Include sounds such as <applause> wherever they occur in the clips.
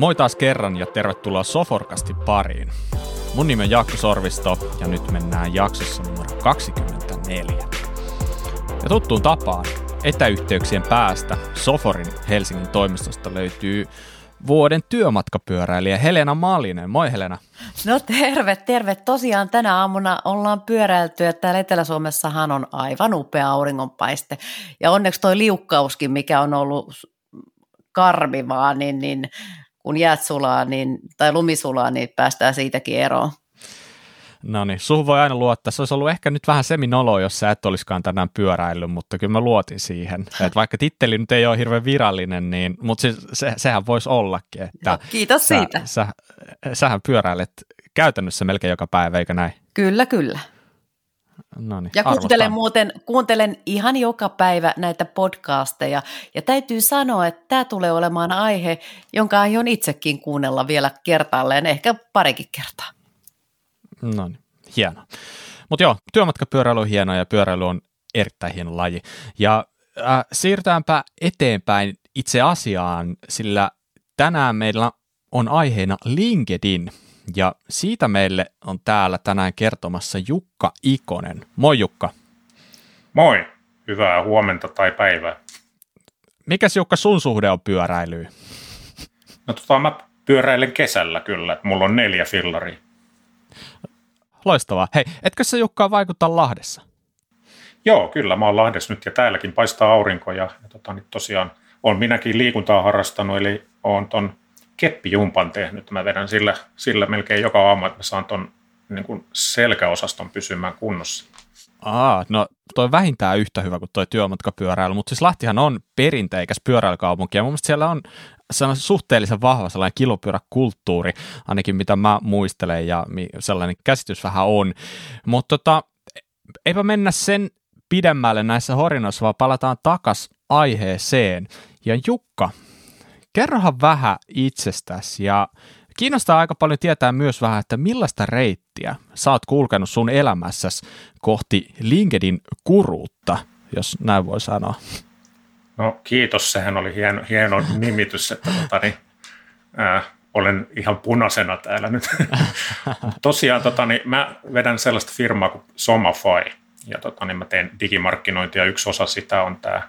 Moi taas kerran ja tervetuloa Soforkasti pariin. Mun nimi on Jaakko Sorvisto ja nyt mennään jaksossa numero 24. Ja tuttuun tapaan etäyhteyksien päästä Soforin Helsingin toimistosta löytyy vuoden työmatkapyöräilijä Helena Mallinen. Moi Helena. No terve, terve. Tosiaan tänä aamuna ollaan pyöräilty ja täällä Etelä-Suomessahan on aivan upea auringonpaiste. Ja onneksi toi liukkauskin, mikä on ollut karmivaa, niin, niin kun jäät sulaa niin, tai lumi sulaa, niin päästään siitäkin eroon. No niin, suhun voi aina luottaa. Se olisi ollut ehkä nyt vähän seminolo, jos sä et olisikaan tänään pyöräillyt, mutta kyllä mä luotin siihen. <laughs> Että vaikka titteli nyt ei ole hirveän virallinen, niin, mutta se, se, sehän voisi ollakin. Että no, kiitos sä, siitä. Sä, sähän pyöräilet käytännössä melkein joka päivä, eikö näin? Kyllä, kyllä. No niin, ja kuuntelen muuten, kuuntelen ihan joka päivä näitä podcasteja ja täytyy sanoa, että tämä tulee olemaan aihe, jonka aion itsekin kuunnella vielä kertaalleen, ehkä parikin kertaa. No niin, hienoa. Mutta joo, työmatkapyöräily on hienoa ja pyöräily on erittäin hieno laji. Ja äh, siirrytäänpä eteenpäin itse asiaan, sillä tänään meillä on aiheena LinkedIn. Ja siitä meille on täällä tänään kertomassa Jukka Ikonen. Moi Jukka. Moi, hyvää huomenta tai päivää. Mikäs Jukka sun suhde on pyöräilyyn? No tota, mä pyöräilen kesällä kyllä, että mulla on neljä fillaria. Loistavaa. Hei, etkö se Jukka vaikuttaa Lahdessa? Joo, kyllä mä oon Lahdessa nyt ja täälläkin paistaa aurinko ja, ja tota, niin tosiaan on minäkin liikuntaa harrastanut, eli oon ton keppijumpan tehnyt. Mä vedän sillä, sillä melkein joka aamu, että mä saan ton niin kuin selkäosaston pysymään kunnossa. Aa, no toi vähintään yhtä hyvä kuin toi työmatkapyöräily, mutta siis Lahtihan on perinteikäs pyöräilykaupunki ja mun mielestä siellä on on suhteellisen vahva sellainen kilopyöräkulttuuri, ainakin mitä mä muistelen ja sellainen käsitys vähän on. Mutta tota, eipä mennä sen pidemmälle näissä horinoissa, vaan palataan takas aiheeseen. Ja Jukka, kerrohan vähän itsestäsi ja kiinnostaa aika paljon tietää myös vähän, että millaista reittiä sä oot kulkenut sun elämässäsi kohti LinkedIn kuruutta, jos näin voi sanoa. No kiitos, sehän oli hieno, hieno nimitys, että tota, niin, ää, olen ihan punaisena täällä nyt. <laughs> Tosiaan tota, niin, mä vedän sellaista firmaa kuin Somafy, ja tota, niin mä teen digimarkkinointia, yksi osa sitä on tämä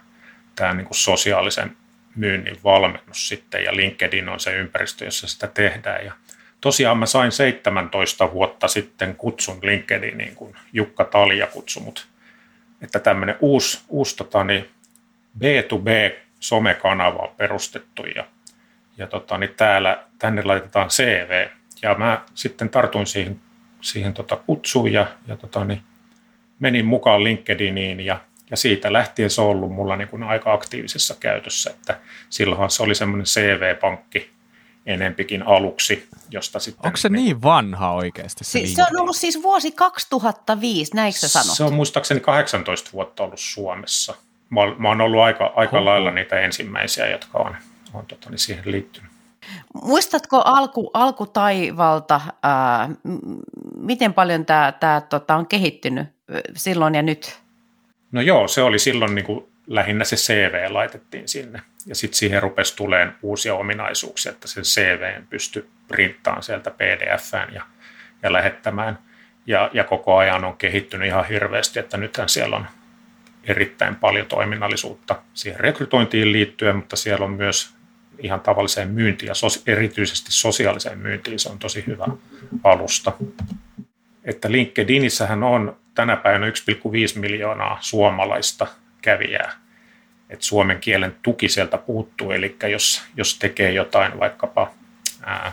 tää, niin sosiaalisen myynnin valmennus sitten, ja LinkedIn on se ympäristö, jossa sitä tehdään. Ja tosiaan mä sain 17 vuotta sitten kutsun LinkedIniin, kun Jukka Talja kutsui mut, että tämmöinen uusi, uusi tota, niin, B2B-somekanava on perustettu ja, ja tota, niin täällä, tänne laitetaan CV. Ja mä sitten tartuin siihen, siihen tota kutsuun ja, ja tota, niin menin mukaan LinkedIniin ja, ja siitä lähtien se on ollut mulla niin kuin aika aktiivisessa käytössä, että silloinhan se oli semmoinen CV-pankki enempikin aluksi, josta sitten... Onko se niin, niin vanha oikeasti? Se, se on ollut siis vuosi 2005, näinkö sä sanot? Se on muistaakseni 18 vuotta ollut Suomessa mä, mä oon ollut aika, aika Oho. lailla niitä ensimmäisiä, jotka on, on tota, niin siihen liittynyt. Muistatko alku, alkutaivalta, ää, miten paljon tämä tää, tota, on kehittynyt silloin ja nyt? No joo, se oli silloin niin kuin lähinnä se CV laitettiin sinne. Ja sitten siihen rupesi tulemaan uusia ominaisuuksia, että sen CV pystyi printtaamaan sieltä PDFään ja, ja lähettämään. Ja, ja koko ajan on kehittynyt ihan hirveästi, että nythän siellä on erittäin paljon toiminnallisuutta siihen rekrytointiin liittyen, mutta siellä on myös ihan tavalliseen myyntiin ja sos- erityisesti sosiaaliseen myyntiin se on tosi hyvä alusta. Että LinkedInissähän on tänä päivänä 1,5 miljoonaa suomalaista kävijää. että suomen kielen tuki sieltä puuttuu, eli jos, jos tekee jotain vaikkapa ää,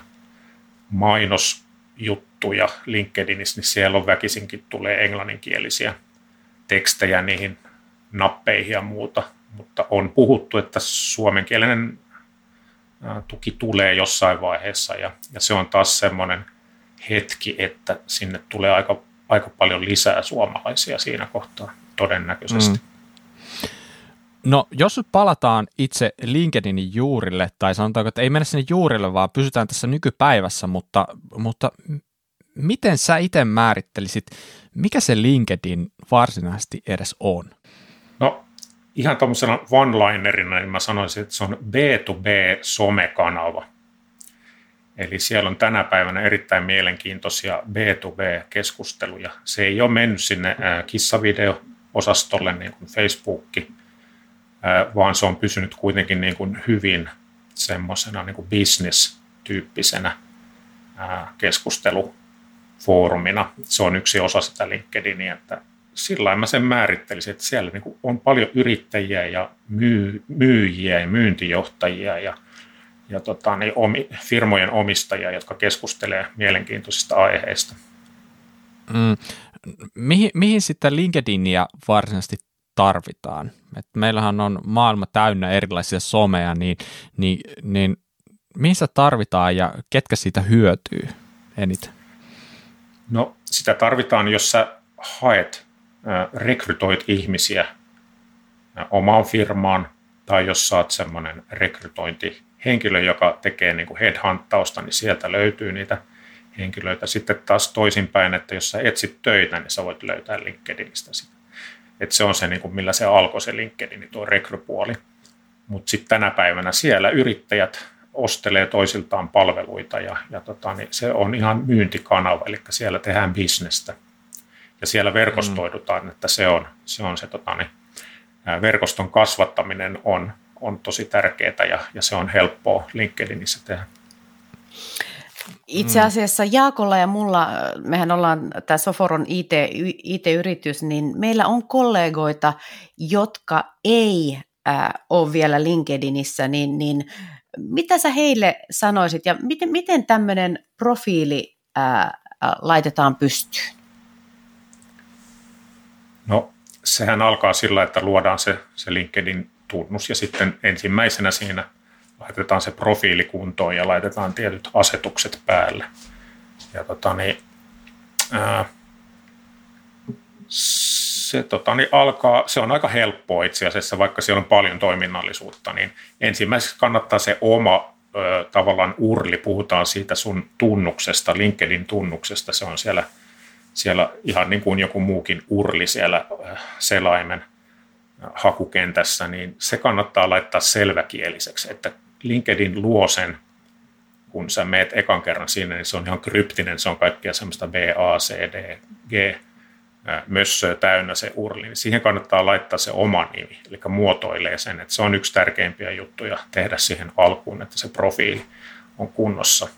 mainosjuttuja LinkedInissä, niin siellä on väkisinkin tulee englanninkielisiä tekstejä niihin nappeihin ja muuta, mutta on puhuttu, että suomenkielinen tuki tulee jossain vaiheessa ja, ja se on taas semmoinen hetki, että sinne tulee aika, aika paljon lisää suomalaisia siinä kohtaa todennäköisesti. Mm. No jos nyt palataan itse LinkedInin juurille, tai sanotaanko, että ei mennä sinne juurille, vaan pysytään tässä nykypäivässä, mutta, mutta miten sä itse määrittelisit, mikä se LinkedIn varsinaisesti edes on? No ihan tuommoisena one-linerina, niin mä sanoisin, että se on B2B-somekanava. Eli siellä on tänä päivänä erittäin mielenkiintoisia B2B-keskusteluja. Se ei ole mennyt sinne kissavideo-osastolle niin kuin Facebook, vaan se on pysynyt kuitenkin niin kuin hyvin semmoisena niin kuin business-tyyppisenä keskustelufoorumina. Se on yksi osa sitä LinkedInia, että sillä mä sen määrittelisin, että siellä niin on paljon yrittäjiä ja myy, myyjiä ja myyntijohtajia ja, ja tota, niin omi, firmojen omistajia, jotka keskustelee mielenkiintoisista aiheista. Mm. Mihin, mihin sitten LinkedInia varsinaisesti tarvitaan? Et meillähän on maailma täynnä erilaisia someja, niin, niin, niin mihin sitä tarvitaan ja ketkä siitä hyötyy eniten? No sitä tarvitaan, jos sä haet rekrytoit ihmisiä omaan firmaan, tai jos saat semmoinen rekrytointihenkilö, joka tekee niin kuin headhuntausta, niin sieltä löytyy niitä henkilöitä. Sitten taas toisinpäin, että jos sä etsit töitä, niin sä voit löytää LinkedInistä sitä. Että se on se, niin kuin millä se alkoi se LinkedIn, tuo rekrypuoli. Mutta sitten tänä päivänä siellä yrittäjät ostelee toisiltaan palveluita ja, ja tota, niin se on ihan myyntikanava, eli siellä tehdään bisnestä – ja siellä verkostoidutaan, mm. että se on se, on se tota, niin, verkoston kasvattaminen on, on tosi tärkeää ja, ja se on helppoa LinkedInissä tehdä. Itse asiassa Jaakolla ja mulla, mehän ollaan tämä Soforon IT, IT-yritys, niin meillä on kollegoita, jotka ei äh, ole vielä LinkedInissä, niin, niin mitä sä heille sanoisit ja miten, miten tämmöinen profiili äh, laitetaan pystyyn? No sehän alkaa sillä, että luodaan se, se LinkedIn-tunnus ja sitten ensimmäisenä siinä laitetaan se profiili kuntoon ja laitetaan tietyt asetukset päälle. Ja tota, niin, ää, se, tota, niin alkaa, se on aika helppoa itse asiassa, vaikka siellä on paljon toiminnallisuutta, niin ensimmäiseksi kannattaa se oma ö, tavallaan urli, puhutaan siitä sun tunnuksesta, LinkedIn-tunnuksesta, se on siellä – siellä ihan niin kuin joku muukin urli siellä äh, selaimen hakukentässä, niin se kannattaa laittaa selväkieliseksi, että LinkedIn luo sen, kun sä meet ekan kerran sinne, niin se on ihan kryptinen, se on kaikkia semmoista B, A, C, D, G, äh, mössöä täynnä se urli, niin siihen kannattaa laittaa se oma nimi, eli muotoilee sen, että se on yksi tärkeimpiä juttuja tehdä siihen alkuun, että se profiili on kunnossa.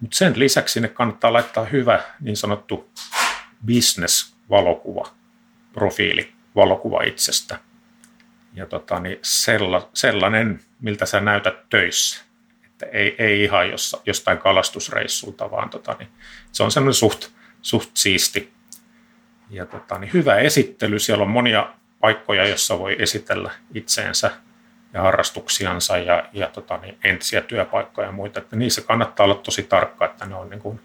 Mutta sen lisäksi sinne kannattaa laittaa hyvä niin sanottu business-valokuva, profiili, valokuva itsestä. Ja tota, niin sella, sellainen, miltä sä näytät töissä. Että ei, ei ihan jossa, jostain kalastusreissulta, vaan tota, niin se on semmoinen suht, suht siisti. Ja tota, niin hyvä esittely. Siellä on monia paikkoja, joissa voi esitellä itseensä – ja harrastuksiansa ja, ja tota, niin entisiä työpaikkoja ja muita. Että niissä kannattaa olla tosi tarkka, että ne on niin kuin,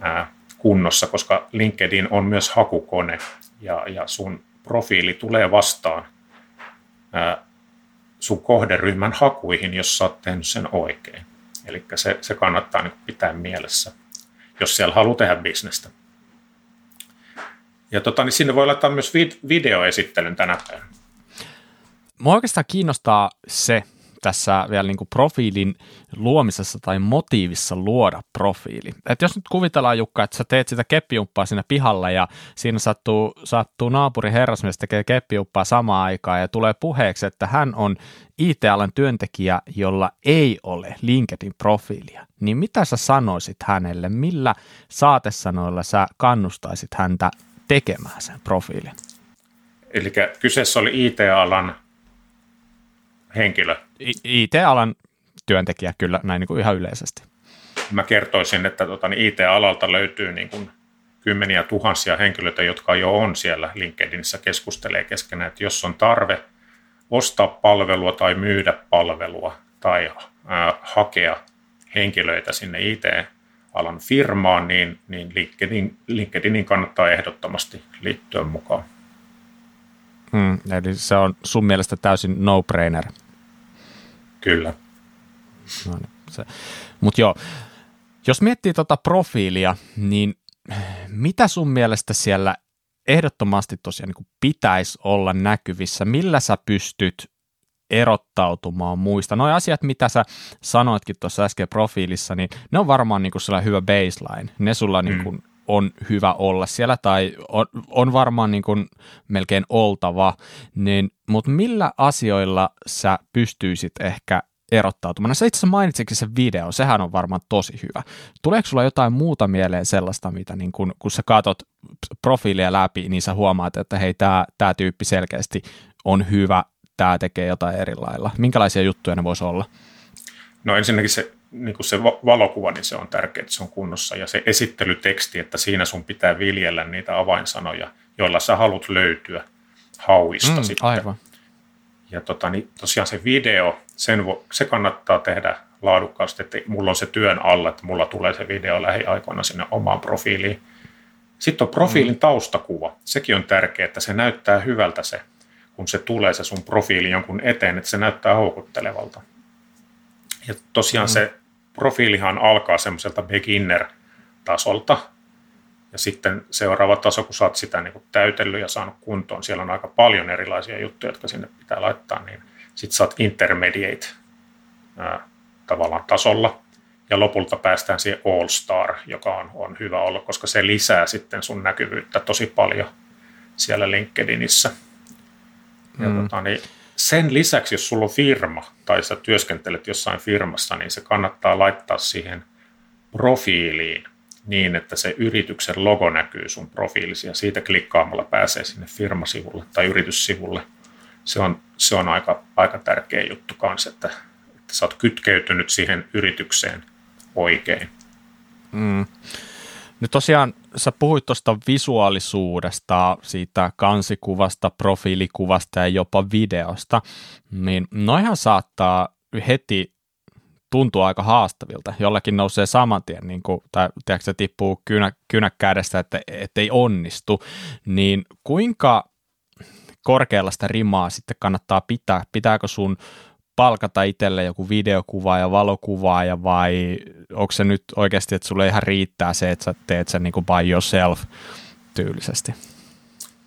ää, kunnossa, koska LinkedIn on myös hakukone ja, ja sun profiili tulee vastaan ää, sun kohderyhmän hakuihin, jos sä oot tehnyt sen oikein. Eli se, se kannattaa niin pitää mielessä, jos siellä haluaa tehdä bisnestä. Ja tota, niin sinne voi laittaa myös videoesittelyn tänä päivänä. Mua oikeastaan kiinnostaa se tässä vielä niin kuin profiilin luomisessa tai motiivissa luoda profiili. Et jos nyt kuvitellaan Jukka, että sä teet sitä keppijumppaa siinä pihalla ja siinä sattuu, sattuu naapuri herrasmies tekee keppijumppaa samaan aikaan ja tulee puheeksi, että hän on IT-alan työntekijä, jolla ei ole LinkedIn-profiilia, niin mitä sä sanoisit hänelle? Millä saatesanoilla sä kannustaisit häntä tekemään sen profiilin? Eli kyseessä oli IT-alan henkilö. IT-alan työntekijä kyllä näin niin kuin ihan yleisesti. Mä kertoisin, että tota, niin IT-alalta löytyy niin kuin kymmeniä tuhansia henkilöitä, jotka jo on siellä LinkedInissä keskustelee keskenään, että jos on tarve ostaa palvelua tai myydä palvelua tai äh, hakea henkilöitä sinne IT-alan firmaan, niin, niin LinkedIn, LinkedInin kannattaa ehdottomasti liittyä mukaan. Hmm, eli se on sun mielestä täysin no-brainer. Kyllä. No, niin, Mutta joo, jos miettii tuota profiilia, niin mitä sun mielestä siellä ehdottomasti tosiaan niin pitäisi olla näkyvissä? Millä sä pystyt erottautumaan muista. Noin asiat, mitä sä sanoitkin tuossa äsken profiilissa, niin ne on varmaan niin kuin sellainen hyvä baseline. Ne sulla mm. niin kuin on hyvä olla siellä tai on, on varmaan niin kuin melkein oltava, niin, mutta millä asioilla sä pystyisit ehkä erottautumaan? No sä itse asiassa mainitsikin se video, sehän on varmaan tosi hyvä. Tuleeko sulla jotain muuta mieleen sellaista, mitä niin kun, kun sä katot profiilia läpi, niin sä huomaat, että hei, tämä tyyppi selkeästi on hyvä, tämä tekee jotain eri lailla. Minkälaisia juttuja ne voisi olla? No ensinnäkin se niin kuin se valokuva, niin se on tärkeää, että se on kunnossa. Ja se esittelyteksti, että siinä sun pitää viljellä niitä avainsanoja, joilla sä haluat löytyä hauista mm, sitten. Aivan. Ja tota, niin tosiaan se video, sen vo, se kannattaa tehdä laadukkaasti, että mulla on se työn alla, että mulla tulee se video lähiaikoina sinne omaan profiiliin. Sitten on profiilin mm. taustakuva. Sekin on tärkeää, että se näyttää hyvältä se, kun se tulee se sun profiili jonkun eteen, että se näyttää houkuttelevalta. Ja tosiaan mm. se profiilihan alkaa semmoiselta beginner-tasolta, ja sitten seuraava taso, kun sä oot sitä niin täytellyt ja saanut kuntoon, siellä on aika paljon erilaisia juttuja, jotka sinne pitää laittaa, niin sitten sä oot intermediate ää, tavallaan tasolla, ja lopulta päästään siihen All Star, joka on, on hyvä olla, koska se lisää sitten sun näkyvyyttä tosi paljon siellä LinkedInissä. Ja mm. tota, niin sen lisäksi, jos sulla on firma tai sä työskentelet jossain firmassa, niin se kannattaa laittaa siihen profiiliin niin, että se yrityksen logo näkyy sun profiilisi ja siitä klikkaamalla pääsee sinne firmasivulle tai yrityssivulle. Se on, se on aika, aika tärkeä juttu kanssa, että, että sä oot kytkeytynyt siihen yritykseen oikein. Mm. Nyt tosiaan sä puhuit tuosta visuaalisuudesta, siitä kansikuvasta, profiilikuvasta ja jopa videosta, niin noihan saattaa heti tuntua aika haastavilta. Jollakin nousee saman tien, niin kuin, tai tiedätkö, se tippuu kynä, kynä kädestä, että, että ei onnistu, niin kuinka korkealla sitä rimaa sitten kannattaa pitää? Pitääkö sun palkata itselle joku videokuva ja valokuvaaja vai onko se nyt oikeasti, että sulle ihan riittää se, että sä teet sen niin kuin by yourself tyylisesti?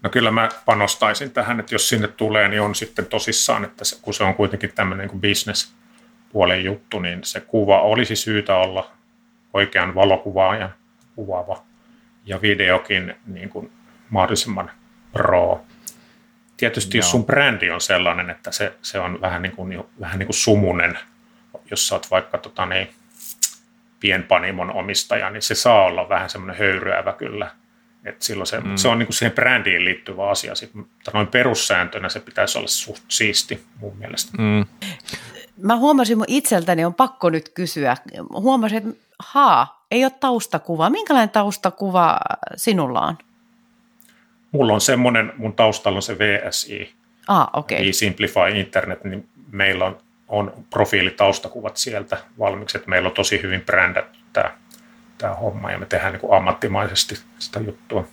No kyllä mä panostaisin tähän, että jos sinne tulee, niin on sitten tosissaan, että se, kun se on kuitenkin tämmöinen niin business-puolen juttu, niin se kuva olisi syytä olla oikean valokuvaajan kuvaava ja videokin niin kuin mahdollisimman pro tietysti Joo. jos sun brändi on sellainen, että se, se on vähän niin, kuin, vähän niin kuin sumunen, jos sä oot vaikka tota, niin, pienpanimon omistaja, niin se saa olla vähän semmoinen höyryävä kyllä. Et silloin se, mm. se on niin kuin siihen brändiin liittyvä asia, Sitten, mutta noin perussääntönä se pitäisi olla suht siisti mun mielestä. Mm. Mä huomasin mun itseltäni, on pakko nyt kysyä. Huomasin, että haa, ei ole taustakuvaa. Minkälainen taustakuva sinulla on? Mulla on semmoinen, mun taustalla on se VSI, ah, okay. Simplify Internet, niin meillä on, on profiilitaustakuvat sieltä valmiiksi, että meillä on tosi hyvin brändätty tämä, tämä homma ja me tehdään niin kuin ammattimaisesti sitä juttua.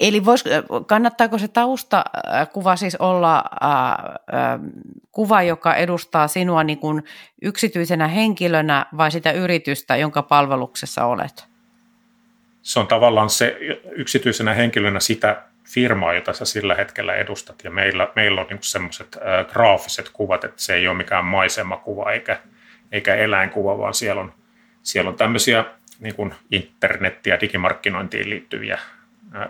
Eli vois, kannattaako se taustakuva siis olla äh, äh, kuva, joka edustaa sinua niin kuin yksityisenä henkilönä vai sitä yritystä, jonka palveluksessa olet? Se on tavallaan se yksityisenä henkilönä sitä firmaa, jota sä sillä hetkellä edustat. Ja meillä, meillä on niin semmoiset äh, graafiset kuvat, että se ei ole mikään maisemakuva eikä, eikä eläinkuva, vaan siellä on, siellä on tämmöisiä niin kuin internet- ja digimarkkinointiin liittyviä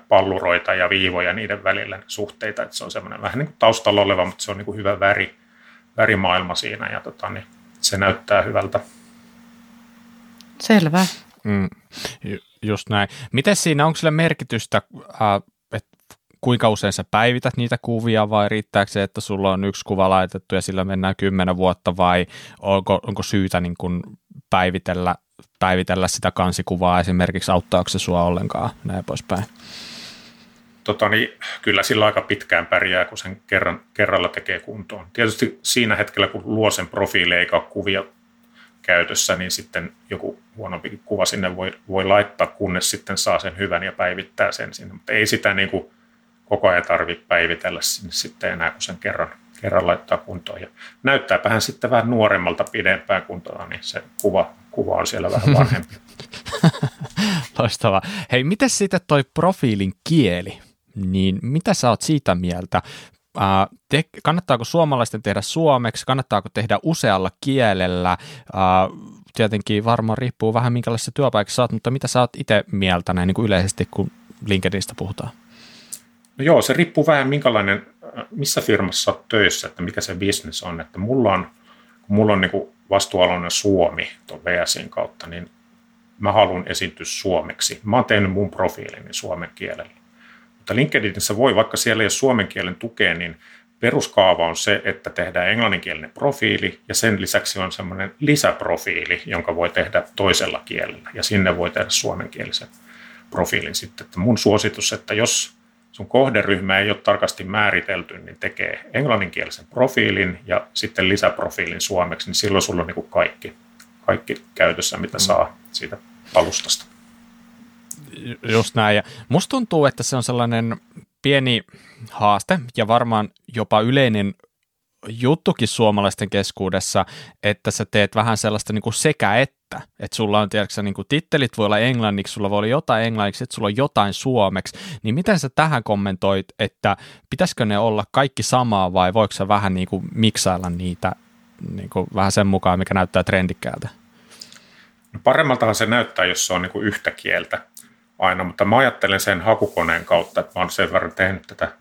palluroita ja viivoja niiden välillä suhteita. Että se on semmoinen vähän niin kuin taustalla oleva, mutta se on niin kuin hyvä väri, värimaailma siinä ja tota, niin se näyttää hyvältä. Selvä. Mm. Just näin. Miten siinä, onko sillä merkitystä, äh, että kuinka usein sä päivität niitä kuvia vai riittääkö se, että sulla on yksi kuva laitettu ja sillä mennään kymmenen vuotta vai onko, onko syytä niin kuin päivitellä, päivitellä sitä kansikuvaa esimerkiksi, auttaako se sua ollenkaan, näin poispäin? Tota, niin, kyllä sillä aika pitkään pärjää, kun sen kerran, kerralla tekee kuntoon. Tietysti siinä hetkellä, kun luo sen profiili eikä ole kuvia käytössä, niin sitten joku huonompi kuva sinne voi, voi laittaa, kunnes sitten saa sen hyvän ja päivittää sen sinne. Mutta ei sitä niin kuin koko ajan tarvitse päivitellä sinne sitten enää, kun sen kerran, kerran laittaa kuntoon. Ja näyttääpähän sitten vähän nuoremmalta pidempään kuntoon, niin se kuva, kuva on siellä vähän vanhempi. <laughs> Loistavaa. Hei, miten sitten toi profiilin kieli? Niin mitä sä oot siitä mieltä? Ää, te, kannattaako suomalaisten tehdä suomeksi, kannattaako tehdä usealla kielellä, ää, tietenkin varmaan riippuu vähän minkälaisessa työpaikassa saat, mutta mitä sä oot itse mieltä näin niin kuin yleisesti, kun LinkedInistä puhutaan? No joo, se riippuu vähän minkälainen, missä firmassa olet töissä, että mikä se business on. Että mulla on, kun mulla on niin vastuualueena Suomi tuon VSin kautta, niin mä haluan esiintyä suomeksi. Mä oon tehnyt mun profiilini suomen kielellä. Mutta LinkedInissä voi, vaikka siellä ei ole suomen kielen tukea, niin peruskaava on se, että tehdään englanninkielinen profiili ja sen lisäksi on semmoinen lisäprofiili, jonka voi tehdä toisella kielellä ja sinne voi tehdä suomenkielisen profiilin sitten. Että mun suositus, että jos sun kohderyhmä ei ole tarkasti määritelty, niin tekee englanninkielisen profiilin ja sitten lisäprofiilin suomeksi, niin silloin sulla on niin kuin kaikki, kaikki käytössä, mitä mm. saa siitä alustasta. Just näin. Ja musta tuntuu, että se on sellainen pieni haaste ja varmaan jopa yleinen juttukin suomalaisten keskuudessa, että sä teet vähän sellaista niin kuin sekä että, että sulla on tiedätkö, niin kuin tittelit voi olla englanniksi, sulla voi olla jotain englanniksi, että sulla on jotain suomeksi, niin miten sä tähän kommentoit, että pitäisikö ne olla kaikki samaa vai voiko sä vähän niin kuin miksailla niitä niin kuin vähän sen mukaan, mikä näyttää trendikkäältä? No paremmaltahan se näyttää, jos se on niin kuin yhtä kieltä aina, mutta mä ajattelen sen hakukoneen kautta, että mä oon sen verran tehnyt tätä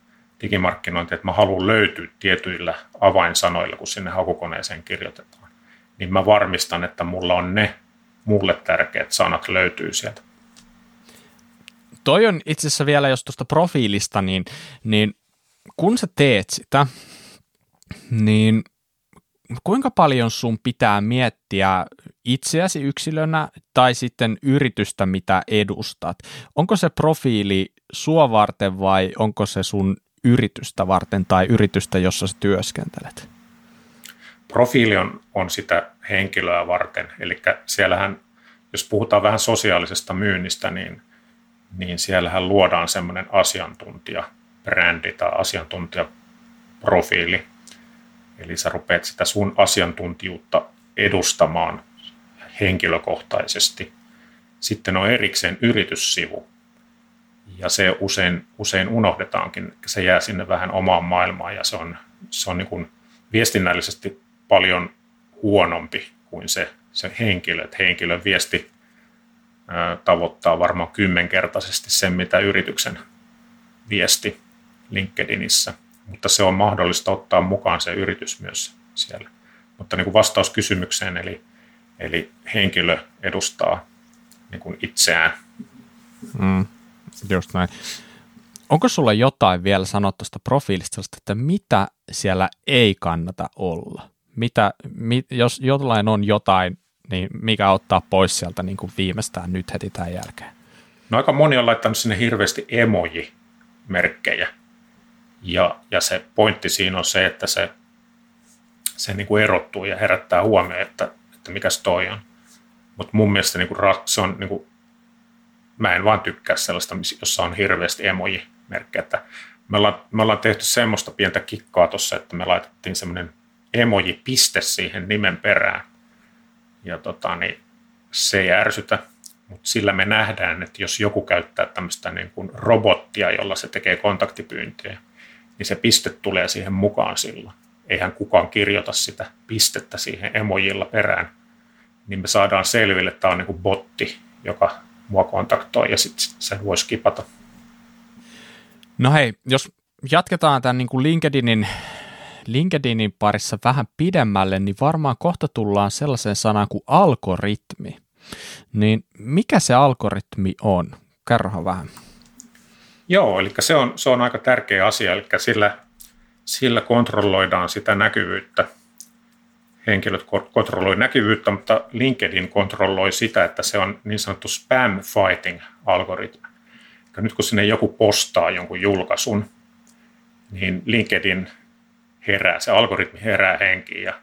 digimarkkinointia, että mä haluan löytyä tietyillä avainsanoilla, kun sinne hakukoneeseen kirjoitetaan. Niin mä varmistan, että mulla on ne mulle tärkeät sanat löytyy sieltä. Toi on itse asiassa vielä, jos tuosta profiilista, niin, niin kun sä teet sitä, niin kuinka paljon sun pitää miettiä itseäsi yksilönä tai sitten yritystä, mitä edustat? Onko se profiili sua varten vai onko se sun yritystä varten tai yritystä, jossa sä työskentelet? Profiili on, on sitä henkilöä varten, eli siellähän, jos puhutaan vähän sosiaalisesta myynnistä, niin, niin siellähän luodaan semmoinen asiantuntijabrändi tai asiantuntijaprofiili, eli sä rupeat sitä sun asiantuntijuutta edustamaan henkilökohtaisesti. Sitten on erikseen yrityssivu, ja se usein, usein unohdetaankin, se jää sinne vähän omaan maailmaan ja se on, se on niin kuin viestinnällisesti paljon huonompi kuin se, se henkilö. Että henkilön viesti tavoittaa varmaan kymmenkertaisesti sen, mitä yrityksen viesti LinkedInissä, mutta se on mahdollista ottaa mukaan se yritys myös siellä. Mutta niin kuin vastaus kysymykseen, eli, eli henkilö edustaa niin kuin itseään. Mm. Just näin. Onko sulla jotain vielä sanoa tuosta profiilista, että mitä siellä ei kannata olla? Mitä, mit, jos jotain on jotain, niin mikä ottaa pois sieltä niin kuin viimeistään nyt heti tämän jälkeen? No aika moni on laittanut sinne hirveästi emoji-merkkejä. Ja, ja se pointti siinä on se, että se, se niin kuin erottuu ja herättää huomioon, että, että mikäs toi on. Mutta mun mielestä niin kuin, se on niin kuin mä en vaan tykkää sellaista, jossa on hirveästi emoji-merkkejä. Että me, ollaan, me ollaan tehty semmoista pientä kikkaa tuossa, että me laitettiin semmoinen emoji-piste siihen nimen perään. Ja tota, niin se ei ärsytä, mutta sillä me nähdään, että jos joku käyttää tämmöistä niin kuin robottia, jolla se tekee kontaktipyyntiä, niin se piste tulee siihen mukaan silloin. Eihän kukaan kirjoita sitä pistettä siihen emojilla perään. Niin me saadaan selville, että tämä on niin kuin botti, joka mua kontaktoi ja sitten sen voi skipata. No hei, jos jatketaan tämän niin kuin LinkedInin, LinkedInin parissa vähän pidemmälle, niin varmaan kohta tullaan sellaiseen sanaan kuin algoritmi. Niin mikä se algoritmi on? Kerro vähän. Joo, eli se on, se on aika tärkeä asia, eli sillä, sillä kontrolloidaan sitä näkyvyyttä – henkilöt kontrolloi näkyvyyttä, mutta LinkedIn kontrolloi sitä, että se on niin sanottu spam fighting algoritmi. Ja nyt kun sinne joku postaa jonkun julkaisun, niin LinkedIn herää, se algoritmi herää henkiin ja,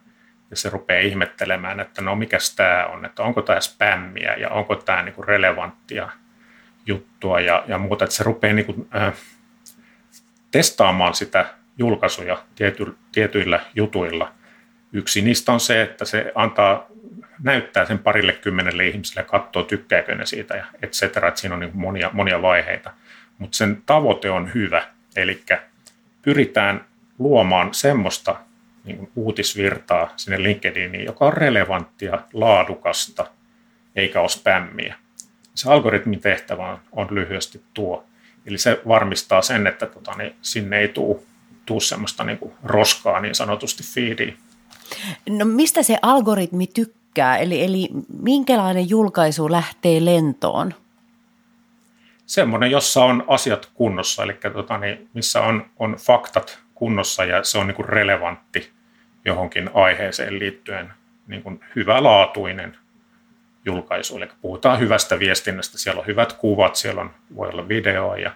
ja se rupeaa ihmettelemään, että no mikäs tämä on, että onko tämä spämmiä ja onko tämä niinku relevanttia juttua ja, ja muuta, että se rupeaa niinku, äh, testaamaan sitä julkaisuja tiety, tietyillä jutuilla – Yksi niistä on se, että se antaa näyttää sen parille kymmenelle ihmiselle, katsoo tykkääkö ne siitä ja et cetera, että siinä on niin monia, monia vaiheita. Mutta sen tavoite on hyvä, eli pyritään luomaan semmoista niin kuin uutisvirtaa sinne LinkedIniin, joka on relevanttia, laadukasta, eikä ole spämmiä. Se algoritmin tehtävä on, on lyhyesti tuo. Eli se varmistaa sen, että tota, niin sinne ei tule tuu semmoista niin kuin roskaa niin sanotusti feediin. No mistä se algoritmi tykkää? Eli, eli minkälainen julkaisu lähtee lentoon? Semmoinen, jossa on asiat kunnossa, eli tota, niin, missä on, on faktat kunnossa ja se on niin kuin relevantti johonkin aiheeseen liittyen niin kuin hyvälaatuinen julkaisu. Eli puhutaan hyvästä viestinnästä, siellä on hyvät kuvat, siellä on, voi olla videoa ja,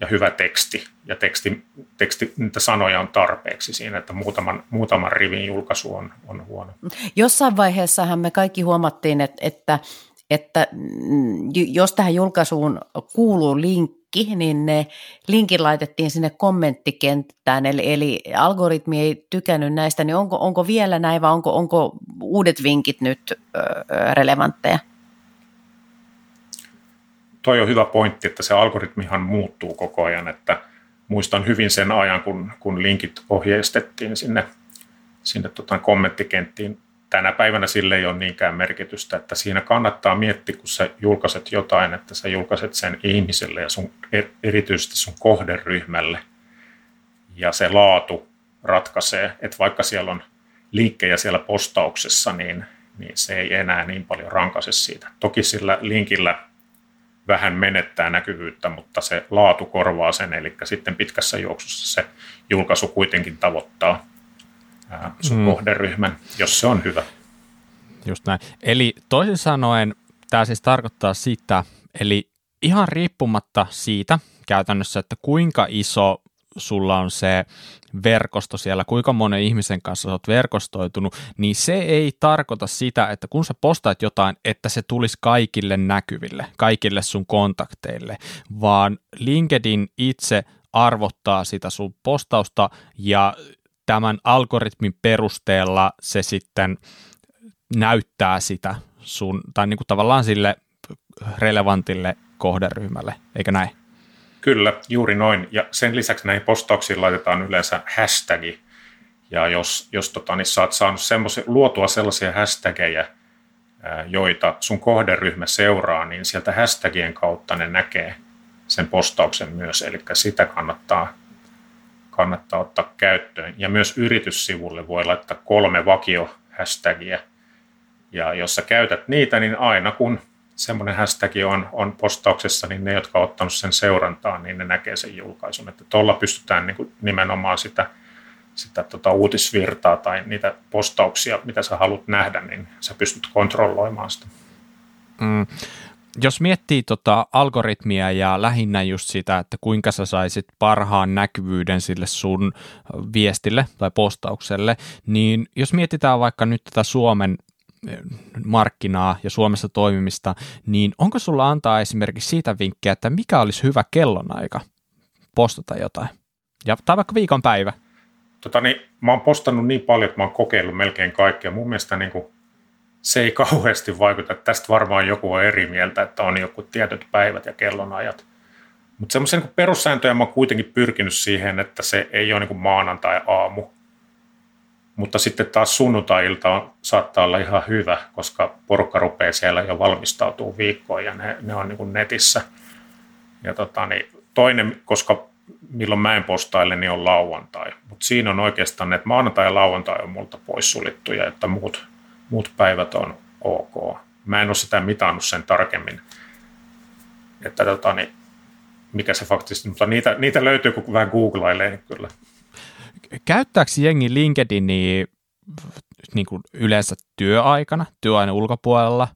ja hyvä teksti. Ja teksti, teksti, niitä sanoja on tarpeeksi siinä, että muutaman, muutaman rivin julkaisu on, on huono. Jossain vaiheessahan me kaikki huomattiin, että, että että mm, jos tähän julkaisuun kuuluu linkki, niin ne linkin laitettiin sinne kommenttikenttään, eli, eli algoritmi ei tykännyt näistä, niin onko, onko vielä näin vai onko, onko uudet vinkit nyt ö, relevantteja? Toi on hyvä pointti, että se algoritmihan muuttuu koko ajan, että muistan hyvin sen ajan, kun, kun linkit ohjeistettiin sinne, sinne tota kommenttikenttiin tänä päivänä sille ei ole niinkään merkitystä, että siinä kannattaa miettiä, kun sä julkaiset jotain, että sä julkaiset sen ihmiselle ja sun, erityisesti sun kohderyhmälle. Ja se laatu ratkaisee, että vaikka siellä on linkkejä siellä postauksessa, niin, niin se ei enää niin paljon rankaise siitä. Toki sillä linkillä vähän menettää näkyvyyttä, mutta se laatu korvaa sen, eli sitten pitkässä juoksussa se julkaisu kuitenkin tavoittaa sun mm. kohderyhmän, jos se on hyvä. Just näin. Eli toisin sanoen tämä siis tarkoittaa sitä, eli ihan riippumatta siitä käytännössä, että kuinka iso sulla on se verkosto siellä, kuinka monen ihmisen kanssa olet verkostoitunut, niin se ei tarkoita sitä, että kun sä postaat jotain, että se tulisi kaikille näkyville, kaikille sun kontakteille, vaan LinkedIn itse arvottaa sitä sun postausta ja tämän algoritmin perusteella se sitten näyttää sitä sun, tai niin kuin tavallaan sille relevantille kohderyhmälle, eikö näin? Kyllä, juuri noin. Ja sen lisäksi näihin postauksiin laitetaan yleensä hashtagi. Ja jos, jos tota, niin sä oot saanut luotua sellaisia hashtageja, joita sun kohderyhmä seuraa, niin sieltä hashtagien kautta ne näkee sen postauksen myös. Eli sitä kannattaa kannattaa ottaa käyttöön. Ja myös yrityssivulle voi laittaa kolme vakio-hashtagia. Ja jos sä käytät niitä, niin aina kun semmoinen hashtag on, on postauksessa, niin ne, jotka ovat ottanut sen seurantaan, niin ne näkee sen julkaisun. Että tuolla pystytään niin kuin nimenomaan sitä, sitä tota uutisvirtaa tai niitä postauksia, mitä sä haluat nähdä, niin sä pystyt kontrolloimaan sitä. Mm jos miettii tota algoritmia ja lähinnä just sitä, että kuinka sä saisit parhaan näkyvyyden sille sun viestille tai postaukselle, niin jos mietitään vaikka nyt tätä Suomen markkinaa ja Suomessa toimimista, niin onko sulla antaa esimerkiksi siitä vinkkiä, että mikä olisi hyvä kellonaika postata jotain? Ja, tai vaikka viikon päivä. Tota niin, mä oon postannut niin paljon, että mä oon kokeillut melkein kaikkea. Mun mielestä niin kuin se ei <laughs> kauheasti vaikuta. Tästä varmaan joku on eri mieltä, että on joku tietyt päivät ja kellonajat. Mutta semmoisen niin perussääntöjä mä oon kuitenkin pyrkinyt siihen, että se ei ole niin maanantai-aamu. Mutta sitten taas sunnuntai-ilta on, saattaa olla ihan hyvä, koska porukka rupeaa siellä jo valmistautuu viikkoon ja ne, ne on niin netissä. Ja tota, niin toinen, koska milloin mä en postaile, niin on lauantai. Mutta siinä on oikeastaan, että maanantai ja lauantai on multa poissulittuja, että muut muut päivät on ok. Mä en ole sitä mitannut sen tarkemmin, että tota, niin, mikä se faktisesti, mutta niitä, niitä löytyy, kun vähän googlailee niin kyllä. Käyttääkö jengi LinkedInia niin kuin yleensä työaikana, työajan ulkopuolella?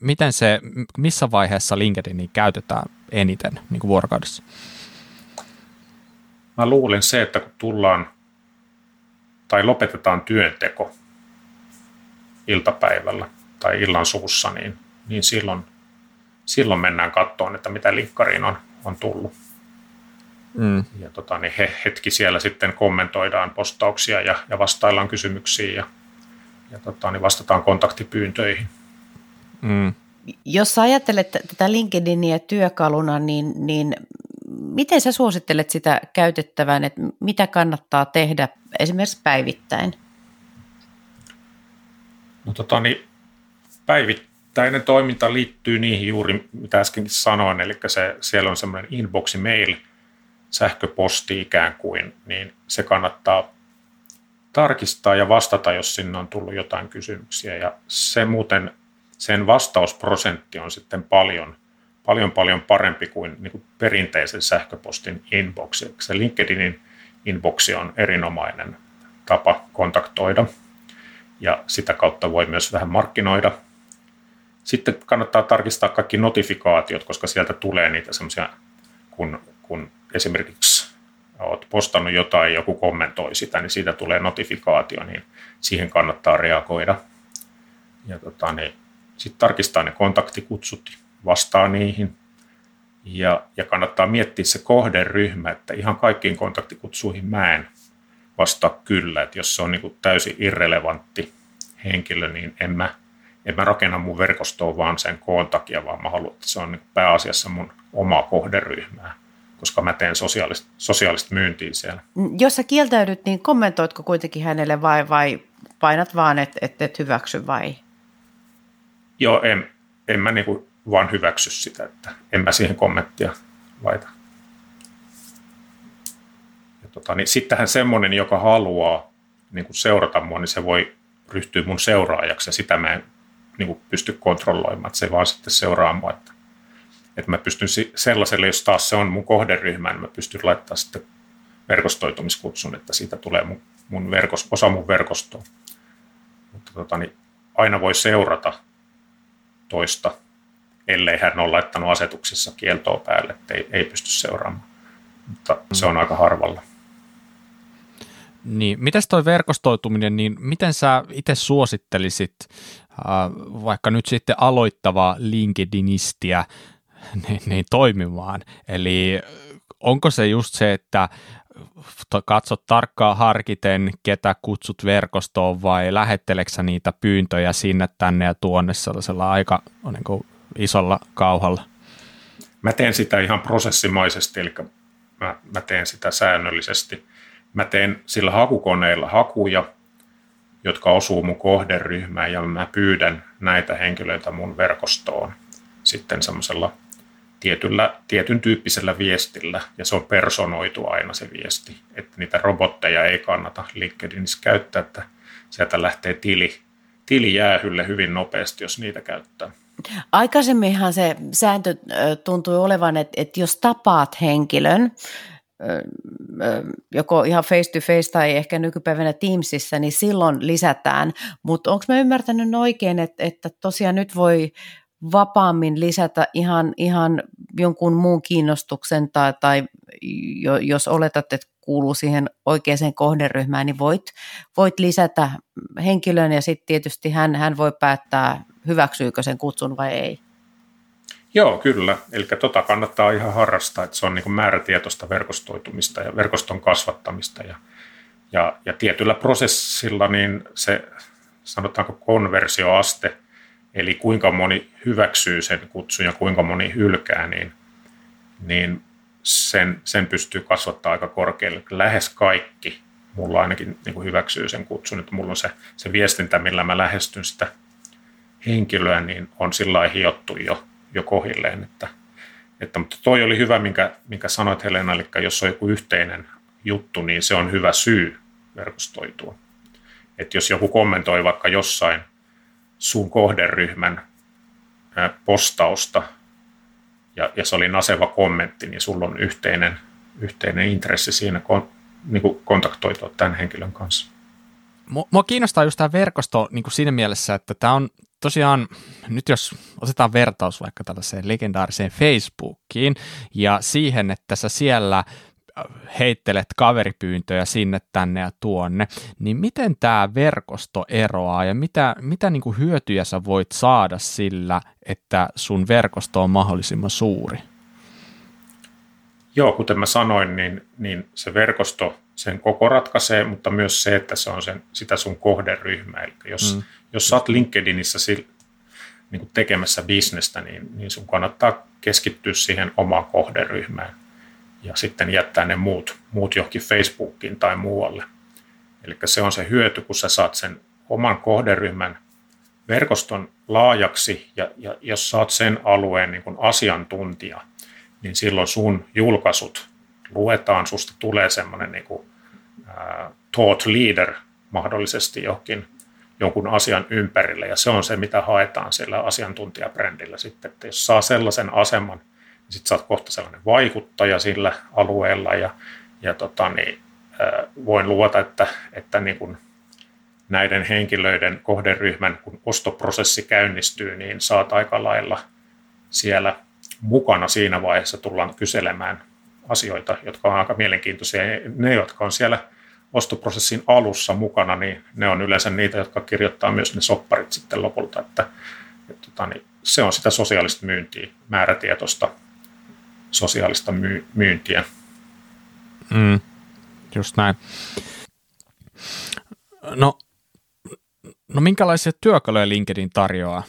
Miten se, missä vaiheessa LinkedInia käytetään eniten niin kuin vuorokaudessa? Mä luulen se, että kun tullaan tai lopetetaan työnteko, iltapäivällä tai illan suussa, niin, niin silloin, silloin mennään kattoon, että mitä linkkariin on, on tullut. Mm. Ja tota, niin he, hetki siellä sitten kommentoidaan postauksia ja, ja vastaillaan kysymyksiin ja, ja tota, niin vastataan kontaktipyyntöihin. Mm. Jos ajattelet tätä LinkedInia työkaluna, niin, niin miten sä suosittelet sitä käytettävän, että mitä kannattaa tehdä esimerkiksi päivittäin? No tota niin, päivittäinen toiminta liittyy niihin juuri, mitä äskenkin sanoin, eli se, siellä on semmoinen inboxi mail, sähköposti ikään kuin, niin se kannattaa tarkistaa ja vastata, jos sinne on tullut jotain kysymyksiä. Ja se muuten, sen vastausprosentti on sitten paljon, paljon, paljon parempi kuin, niin kuin perinteisen sähköpostin inboxi. Se LinkedInin inboxi on erinomainen tapa kontaktoida ja sitä kautta voi myös vähän markkinoida. Sitten kannattaa tarkistaa kaikki notifikaatiot, koska sieltä tulee niitä semmoisia, kun, kun esimerkiksi olet postannut jotain ja joku kommentoi sitä, niin siitä tulee notifikaatio, niin siihen kannattaa reagoida. Ja tota, niin, sitten tarkistaa ne kontaktikutsut, vastaa niihin. Ja, ja kannattaa miettiä se kohderyhmä, että ihan kaikkiin kontaktikutsuihin mä en vastaa kyllä. Että jos se on niin täysin irrelevantti henkilö, niin en mä, en mä rakenna mun verkostoa vaan sen koon takia, vaan mä haluan, että se on niin pääasiassa mun omaa kohderyhmää koska mä teen sosiaalista, sosiaalista myyntiä siellä. Jos sä kieltäydyt, niin kommentoitko kuitenkin hänelle vai, vai painat vaan, että et, et hyväksy vai? Joo, en, en mä niinku vaan hyväksy sitä, että en mä siihen kommenttia laita. Ja tota, niin sittenhän semmoinen, joka haluaa niin kuin seurata mua, niin se voi ryhtyä mun seuraajaksi ja sitä mä en niin kuin pysty kontrolloimaan, että se vaan sitten seuraa mua, että että mä pystyn sellaiselle, jos taas se on mun kohderyhmä, niin mä pystyn laittamaan sitten verkostoitumiskutsun, että siitä tulee mun, mun verkos, osa mun verkostoa. Mutta tota, niin aina voi seurata toista, ellei hän ole laittanut asetuksessa kieltoa päälle, että ei, ei pysty seuraamaan. Mutta se on aika harvalla. Niin, miten toi verkostoituminen, niin miten sä itse suosittelisit äh, vaikka nyt sitten aloittavaa LinkedInistiä <laughs> niin, niin toimimaan. Eli onko se just se, että katsot tarkkaan harkiten, ketä kutsut verkostoon vai lähetteleksä niitä pyyntöjä sinne, tänne ja tuonne sellaisella aika niin kuin isolla kauhalla? Mä teen sitä ihan prosessimaisesti, eli mä, mä teen sitä säännöllisesti. Mä teen sillä hakukoneella hakuja, jotka osuu mun kohderyhmään ja mä pyydän näitä henkilöitä mun verkostoon sitten semmoisella tietyllä, tietyn tyyppisellä viestillä, ja se on personoitu aina se viesti, että niitä robotteja ei kannata LinkedInissä käyttää, että sieltä lähtee tili, tili jäähylle hyvin nopeasti, jos niitä käyttää. Aikaisemminhan se sääntö tuntui olevan, että, että jos tapaat henkilön, joko ihan face to face tai ehkä nykypäivänä Teamsissa, niin silloin lisätään. Mutta onko mä ymmärtänyt oikein, että, että tosiaan nyt voi vapaammin lisätä ihan, ihan jonkun muun kiinnostuksen tai, tai jos oletat, että kuuluu siihen oikeaan kohderyhmään, niin voit, voit lisätä henkilön ja sitten tietysti hän, hän voi päättää, hyväksyykö sen kutsun vai ei. Joo, kyllä. Eli tota kannattaa ihan harrastaa, että se on niin määrätietoista verkostoitumista ja verkoston kasvattamista. Ja, ja, ja tietyllä prosessilla niin se, sanotaanko konversioaste – Eli kuinka moni hyväksyy sen kutsun ja kuinka moni hylkää, niin, niin sen, sen pystyy kasvattaa aika korkealle. Lähes kaikki mulla ainakin niin kuin hyväksyy sen kutsun, että mulla on se, se viestintä, millä mä lähestyn sitä henkilöä, niin on sillä hiottu jo, jo kohilleen. Että, että, mutta toi oli hyvä, minkä, minkä sanoit Helena, eli jos on joku yhteinen juttu, niin se on hyvä syy verkostoitua. Että jos joku kommentoi vaikka jossain – sun kohderyhmän postausta ja, ja se oli naseva kommentti, niin sulla on yhteinen, yhteinen intressi siinä kon, niin kontaktoitua tämän henkilön kanssa. Mua kiinnostaa just tämä verkosto niin kuin siinä mielessä, että tämä on tosiaan, nyt jos otetaan vertaus vaikka tällaiseen legendaariseen Facebookiin ja siihen, että sä siellä heittelet kaveripyyntöjä sinne, tänne ja tuonne, niin miten tämä verkosto eroaa ja mitä, mitä niin kuin hyötyjä sä voit saada sillä, että sun verkosto on mahdollisimman suuri? Joo, kuten mä sanoin, niin, niin se verkosto sen koko ratkaisee, mutta myös se, että se on sen, sitä sun kohderyhmää. Eli jos, mm. jos sä oot LinkedInissä sil, niin tekemässä bisnestä, niin, niin sun kannattaa keskittyä siihen omaan kohderyhmään ja sitten jättää ne muut, muut johonkin Facebookiin tai muualle. Eli se on se hyöty, kun sä saat sen oman kohderyhmän verkoston laajaksi ja, ja jos saat sen alueen niin kuin asiantuntija, niin silloin sun julkaisut luetaan, susta tulee semmoinen niin kuin, ää, thought leader mahdollisesti johonkin jonkun asian ympärille, ja se on se, mitä haetaan sillä asiantuntijabrändillä sitten, että jos saa sellaisen aseman, sitten sä oot kohta sellainen vaikuttaja sillä alueella, ja, ja tota, niin, ää, voin luvata, että, että niin kun näiden henkilöiden kohderyhmän, kun ostoprosessi käynnistyy, niin saat aika lailla siellä mukana siinä vaiheessa tullaan kyselemään asioita, jotka on aika mielenkiintoisia. Ne, jotka on siellä ostoprosessin alussa mukana, niin ne on yleensä niitä, jotka kirjoittaa myös ne sopparit sitten lopulta, että, että tota, niin se on sitä sosiaalista myyntiä, määrätietoista sosiaalista myy- myyntiä. Mm, just näin. No, no minkälaisia työkaluja LinkedIn tarjoaa?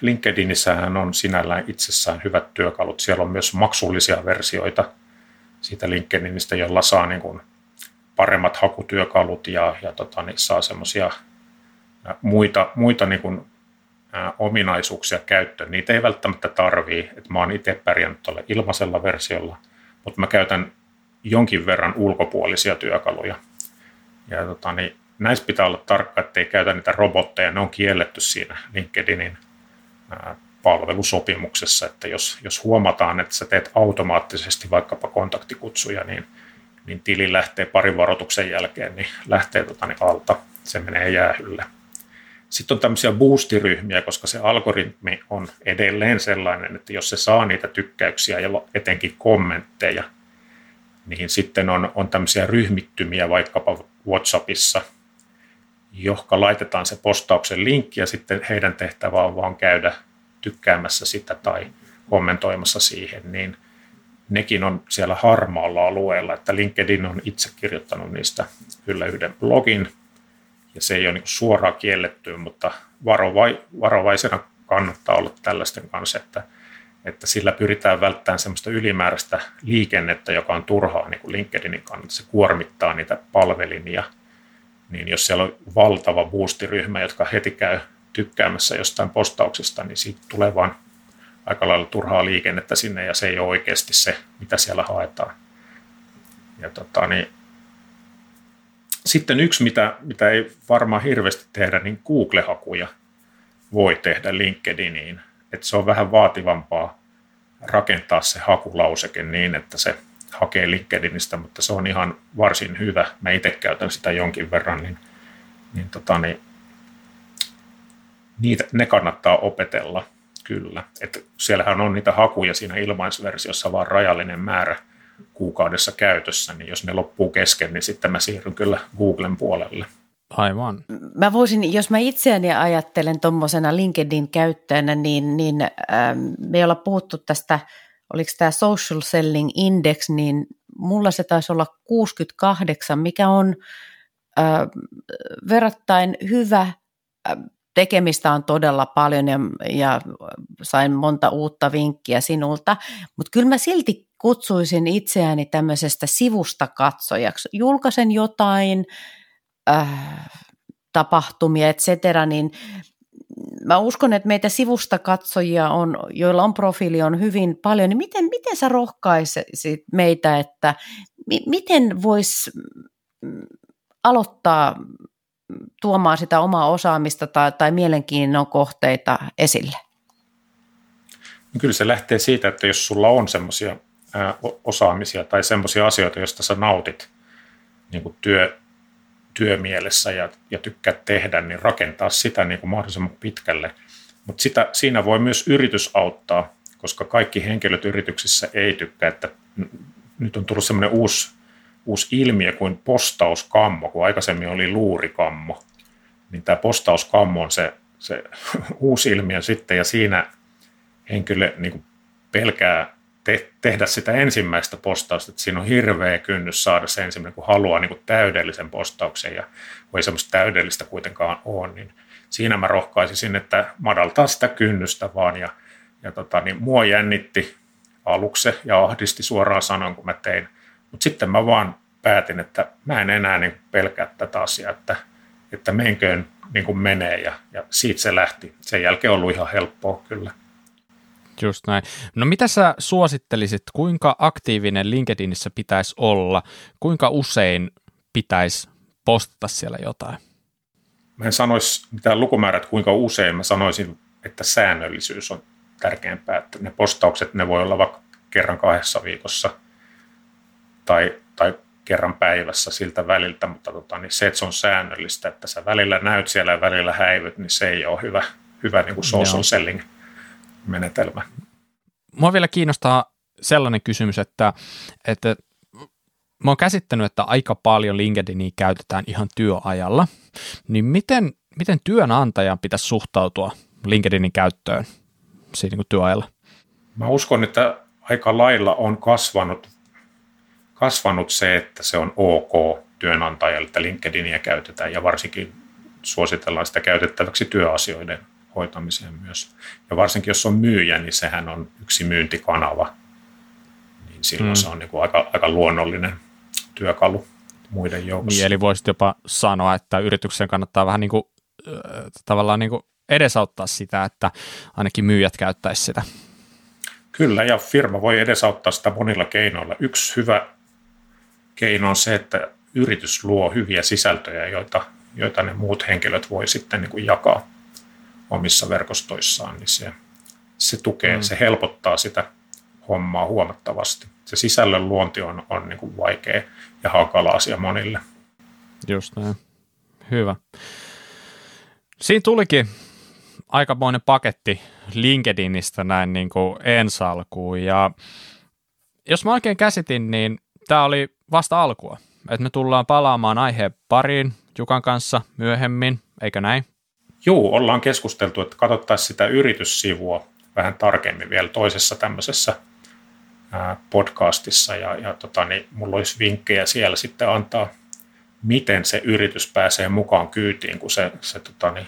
LinkedInissähän on sinällään itsessään hyvät työkalut. Siellä on myös maksullisia versioita siitä LinkedInistä, jolla saa niin kuin paremmat hakutyökalut ja, ja tota, niin saa semmoisia muita, muita niin kuin, ominaisuuksia käyttöön. Niitä ei välttämättä tarvii, että mä oon itse pärjännyt tuolle ilmaisella versiolla, mutta mä käytän jonkin verran ulkopuolisia työkaluja. Ja tota, niin, näissä pitää olla tarkka, ettei käytä niitä robotteja, ne on kielletty siinä LinkedInin palvelusopimuksessa, että jos, jos huomataan, että sä teet automaattisesti vaikkapa kontaktikutsuja, niin niin tili lähtee parin varoituksen jälkeen, niin lähtee tota, niin alta, se menee jäähylle. Sitten on tämmöisiä boostiryhmiä, koska se algoritmi on edelleen sellainen, että jos se saa niitä tykkäyksiä ja etenkin kommentteja, niin sitten on, on tämmöisiä ryhmittymiä vaikkapa WhatsAppissa, johon laitetaan se postauksen linkki ja sitten heidän tehtävä on vaan käydä tykkäämässä sitä tai kommentoimassa siihen, niin – nekin on siellä harmaalla alueella, että LinkedIn on itse kirjoittanut niistä kyllä yhden blogin, ja se ei ole niin suoraan kielletty, mutta varovai, varovaisena kannattaa olla tällaisten kanssa, että, että sillä pyritään välttämään sellaista ylimääräistä liikennettä, joka on turhaa niin kuin LinkedInin kannalta. Se kuormittaa niitä palvelimia, niin jos siellä on valtava boostiryhmä, jotka heti käy tykkäämässä jostain postauksesta, niin siitä tulee vain aika lailla turhaa liikennettä sinne ja se ei ole oikeasti se, mitä siellä haetaan. Ja tota, niin, sitten yksi, mitä, mitä ei varmaan hirveästi tehdä, niin Google-hakuja voi tehdä LinkedIniin. Että se on vähän vaativampaa rakentaa se hakulauseke niin, että se hakee LinkedInistä, mutta se on ihan varsin hyvä. Mä itse käytän sitä jonkin verran, niin, niin, tota, niin niitä, ne kannattaa opetella – Kyllä. Että siellähän on niitä hakuja siinä ilmaisversiossa vaan rajallinen määrä kuukaudessa käytössä, niin jos ne loppuu kesken, niin sitten mä siirryn kyllä Googlen puolelle. Aivan. Mä voisin, jos mä itseäni ajattelen tuommoisena LinkedIn käyttäjänä, niin, niin ähm, me ollaan puhuttu tästä, oliko tämä Social Selling Index, niin mulla se taisi olla 68, mikä on äh, verrattain hyvä äh, tekemistä on todella paljon ja, ja sain monta uutta vinkkiä sinulta, mutta kyllä mä silti kutsuisin itseäni tämmöisestä sivusta katsojaksi. Julkaisen jotain äh, tapahtumia, et cetera, niin mä uskon, että meitä sivusta katsojia on, joilla on profiili on hyvin paljon, niin miten, miten sä rohkaisit meitä, että mi, miten voisi mm, aloittaa tuomaan sitä omaa osaamista tai, tai mielenkiinnon kohteita esille? No kyllä se lähtee siitä, että jos sulla on semmoisia osaamisia tai semmoisia asioita, joista sä nautit niin kuin työ, työmielessä ja, ja tykkäät tehdä, niin rakentaa sitä niin kuin mahdollisimman pitkälle. Mutta siinä voi myös yritys auttaa, koska kaikki henkilöt yrityksissä ei tykkää, että nyt on tullut semmoinen uusi uusi ilmiö kuin postauskammo, kun aikaisemmin oli luurikammo, niin tämä postauskammo on se, se <laughs> uusi ilmiö sitten, ja siinä henkilö niin pelkää te, tehdä sitä ensimmäistä postausta, että siinä on hirveä kynnys saada se ensimmäinen, kun haluaa niin kuin täydellisen postauksen, ja ei semmoista täydellistä kuitenkaan ole, niin siinä mä rohkaisisin, että madaltaa sitä kynnystä vaan, ja, ja tota, niin mua jännitti aluksi ja ahdisti suoraan sanon, kun mä tein. Mutta sitten mä vaan päätin, että mä en enää niin pelkää tätä asiaa, että, että menköön niin kuin menee ja, ja siitä se lähti. Sen jälkeen on ollut ihan helppoa kyllä. Just näin. No mitä sä suosittelisit, kuinka aktiivinen LinkedInissä pitäisi olla, kuinka usein pitäisi postata siellä jotain? Mä en sanoisi mitään lukumäärät kuinka usein, mä sanoisin, että säännöllisyys on tärkeämpää, että ne postaukset, ne voi olla vaikka kerran kahdessa viikossa tai, tai kerran päivässä siltä väliltä, mutta tota, niin se, että se on säännöllistä, että sä välillä näyt siellä ja välillä häivyt, niin se ei ole hyvä, hyvä niin kuin social selling menetelmä. Mua vielä kiinnostaa sellainen kysymys, että, että mä oon käsittänyt, että aika paljon LinkedInia käytetään ihan työajalla, niin miten, miten työnantajan pitäisi suhtautua LinkedInin käyttöön siinä niin työajalla? Mä uskon, että aika lailla on kasvanut, kasvanut se, että se on ok työnantajalle, että LinkedInia käytetään ja varsinkin suositellaan sitä käytettäväksi työasioiden hoitamiseen myös. Ja varsinkin jos on myyjä, niin sehän on yksi myyntikanava, niin silloin mm. se on niin kuin aika, aika luonnollinen työkalu muiden joukossa. Niin, eli voisit jopa sanoa, että yrityksen kannattaa vähän niin kuin, äh, tavallaan niin kuin edesauttaa sitä, että ainakin myyjät käyttäisi sitä. Kyllä, ja firma voi edesauttaa sitä monilla keinoilla. Yksi hyvä keino on se, että yritys luo hyviä sisältöjä, joita, joita ne muut henkilöt voi sitten niin kuin jakaa omissa verkostoissaan, niin se, se tukee, mm. se helpottaa sitä hommaa huomattavasti. Se sisällön luonti on, on niin kuin vaikea ja hankala asia monille. Just näin. Hyvä. Siinä tulikin aikamoinen paketti LinkedInistä näin niin kuin ensalkuun ja jos mä oikein käsitin, niin tämä oli vasta alkua. Että me tullaan palaamaan aiheen pariin Jukan kanssa myöhemmin, eikö näin? Joo, ollaan keskusteltu, että katsottaisiin sitä yrityssivua vähän tarkemmin vielä toisessa tämmöisessä podcastissa ja, ja tota, niin mulla olisi vinkkejä siellä sitten antaa, miten se yritys pääsee mukaan kyytiin, kun se, se tota, niin,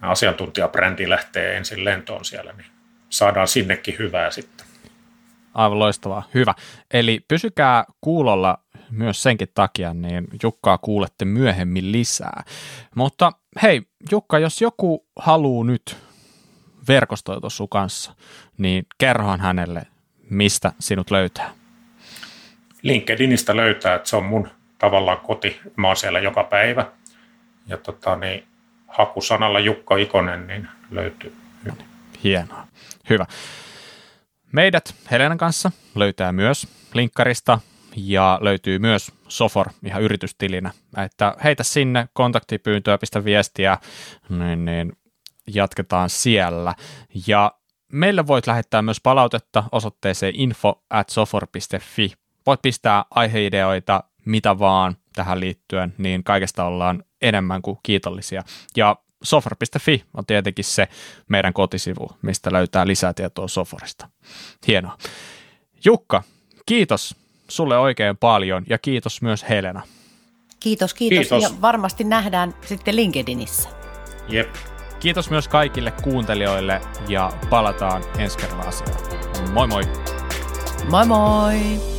asiantuntijabrändi lähtee ensin lentoon siellä, niin saadaan sinnekin hyvää sitten. Aivan loistavaa, hyvä. Eli pysykää kuulolla myös senkin takia, niin Jukkaa kuulette myöhemmin lisää. Mutta hei, Jukka, jos joku haluaa nyt verkostoitua sun kanssa, niin kerrohan hänelle, mistä sinut löytää. LinkedInistä löytää, että se on mun tavallaan koti. Mä oon siellä joka päivä. Ja tota, niin, hakusanalla Jukka Ikonen niin löytyy. Hienoa. Hyvä. Meidät Helenan kanssa löytää myös linkkarista ja löytyy myös Sofor ihan yritystilinä. Että heitä sinne kontaktipyyntöä, pistä viestiä, niin, niin jatketaan siellä. Ja meille voit lähettää myös palautetta osoitteeseen info at sofor.fi. Voit pistää aiheideoita, mitä vaan tähän liittyen, niin kaikesta ollaan enemmän kuin kiitollisia. Ja sofor.fi on tietenkin se meidän kotisivu, mistä löytää lisää tietoa Soforista. Hienoa. Jukka, kiitos sulle oikein paljon ja kiitos myös Helena. Kiitos, kiitos, kiitos. ja varmasti nähdään sitten LinkedInissä. Jep. Kiitos myös kaikille kuuntelijoille ja palataan ensi kerralla asiaan. Moi moi! Moi moi!